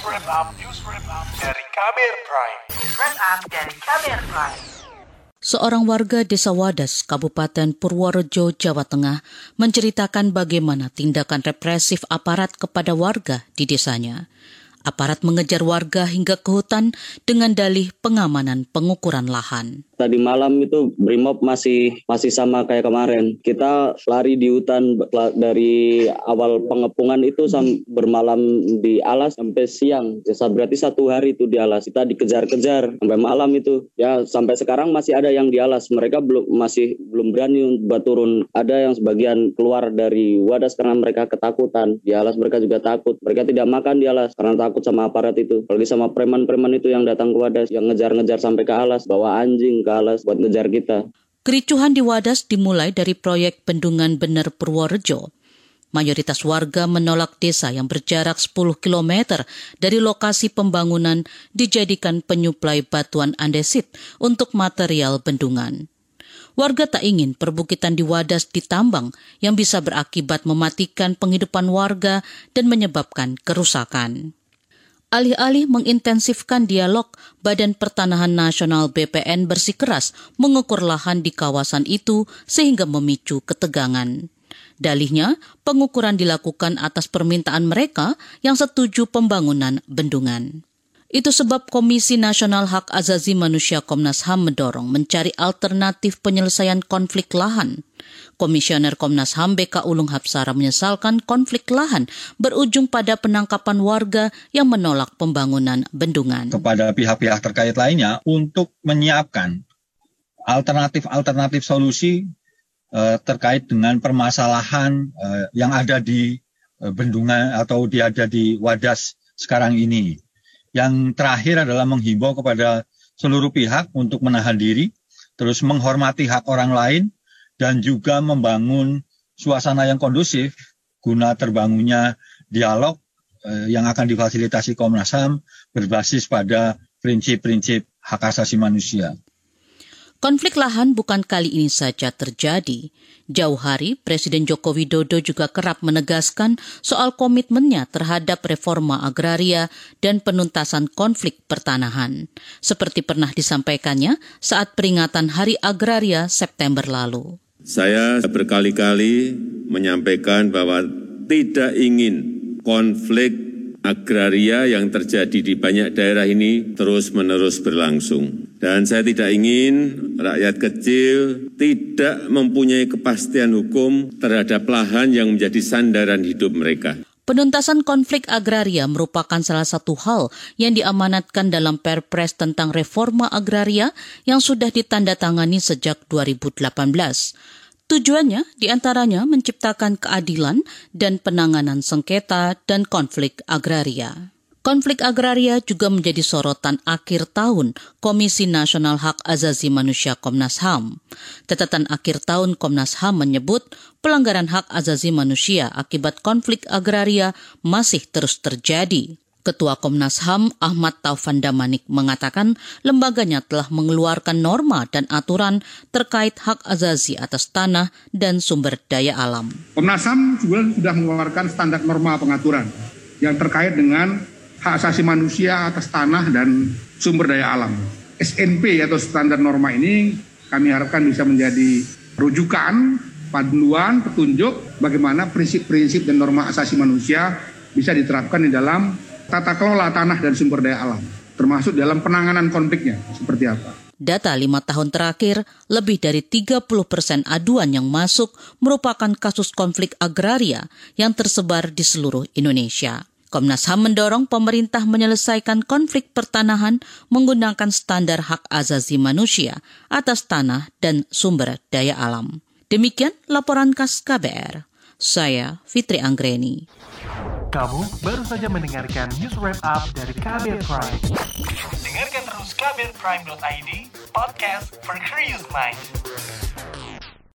News Wrap Up, News Wrap Up dari Kamer Prime. News Wrap Up dari Kamer Prime. Seorang warga Desa Wadas, Kabupaten Purworejo, Jawa Tengah, menceritakan bagaimana tindakan represif aparat kepada warga di desanya. Aparat mengejar warga hingga ke hutan dengan dalih pengamanan pengukuran lahan. Tadi malam itu Brimob masih masih sama kayak kemarin. Kita lari di hutan dari awal pengepungan itu sampai bermalam di alas sampai siang. Ya, berarti satu hari itu di alas. Kita dikejar-kejar sampai malam itu. Ya sampai sekarang masih ada yang di alas. Mereka belum masih belum berani buat turun. Ada yang sebagian keluar dari wadas karena mereka ketakutan. Di alas mereka juga takut. Mereka tidak makan di alas karena takut sama aparat itu. Apalagi sama preman-preman itu yang datang ke wadas yang ngejar-ngejar sampai ke alas bawa anjing ke alas buat ngejar kita. Kericuhan di Wadas dimulai dari proyek Bendungan Bener Purworejo. Mayoritas warga menolak desa yang berjarak 10 km dari lokasi pembangunan dijadikan penyuplai batuan andesit untuk material bendungan. Warga tak ingin perbukitan di Wadas ditambang yang bisa berakibat mematikan penghidupan warga dan menyebabkan kerusakan. Alih-alih mengintensifkan dialog, Badan Pertanahan Nasional BPN bersikeras mengukur lahan di kawasan itu sehingga memicu ketegangan. Dalihnya, pengukuran dilakukan atas permintaan mereka yang setuju pembangunan bendungan. Itu sebab Komisi Nasional Hak Azazi Manusia Komnas HAM mendorong mencari alternatif penyelesaian konflik lahan. Komisioner Komnas HAM BK Ulung Hapsara menyesalkan konflik lahan berujung pada penangkapan warga yang menolak pembangunan bendungan. Kepada pihak-pihak terkait lainnya untuk menyiapkan alternatif-alternatif solusi eh, terkait dengan permasalahan eh, yang ada di eh, bendungan atau di ada di Wadas sekarang ini. Yang terakhir adalah menghimbau kepada seluruh pihak untuk menahan diri, terus menghormati hak orang lain, dan juga membangun suasana yang kondusif guna terbangunnya dialog eh, yang akan difasilitasi Komnas HAM berbasis pada prinsip-prinsip hak asasi manusia. Konflik lahan bukan kali ini saja terjadi. Jauh hari, Presiden Joko Widodo juga kerap menegaskan soal komitmennya terhadap reforma agraria dan penuntasan konflik pertanahan, seperti pernah disampaikannya saat peringatan Hari Agraria September lalu. Saya berkali-kali menyampaikan bahwa tidak ingin konflik agraria yang terjadi di banyak daerah ini terus-menerus berlangsung. Dan saya tidak ingin rakyat kecil tidak mempunyai kepastian hukum terhadap lahan yang menjadi sandaran hidup mereka. Penuntasan konflik agraria merupakan salah satu hal yang diamanatkan dalam Perpres tentang reforma agraria yang sudah ditandatangani sejak 2018. Tujuannya di antaranya menciptakan keadilan dan penanganan sengketa dan konflik agraria. Konflik agraria juga menjadi sorotan akhir tahun Komisi Nasional Hak Azazi Manusia Komnas HAM. Catatan akhir tahun Komnas HAM menyebut pelanggaran hak azazi manusia akibat konflik agraria masih terus terjadi. Ketua Komnas HAM Ahmad Taufan Damanik mengatakan lembaganya telah mengeluarkan norma dan aturan terkait hak azazi atas tanah dan sumber daya alam. Komnas HAM juga sudah mengeluarkan standar norma pengaturan yang terkait dengan hak asasi manusia atas tanah dan sumber daya alam. SNP atau standar norma ini kami harapkan bisa menjadi rujukan, panduan, petunjuk bagaimana prinsip-prinsip dan norma asasi manusia bisa diterapkan di dalam tata kelola tanah dan sumber daya alam, termasuk dalam penanganan konfliknya seperti apa. Data lima tahun terakhir, lebih dari 30 persen aduan yang masuk merupakan kasus konflik agraria yang tersebar di seluruh Indonesia. Komnas HAM mendorong pemerintah menyelesaikan konflik pertanahan menggunakan standar hak azazi manusia atas tanah dan sumber daya alam. Demikian laporan khas KBR. Saya Fitri Anggreni. Kamu baru saja mendengarkan news wrap up dari Kabel Prime. Dengarkan terus kabelprime.id, podcast for curious mind.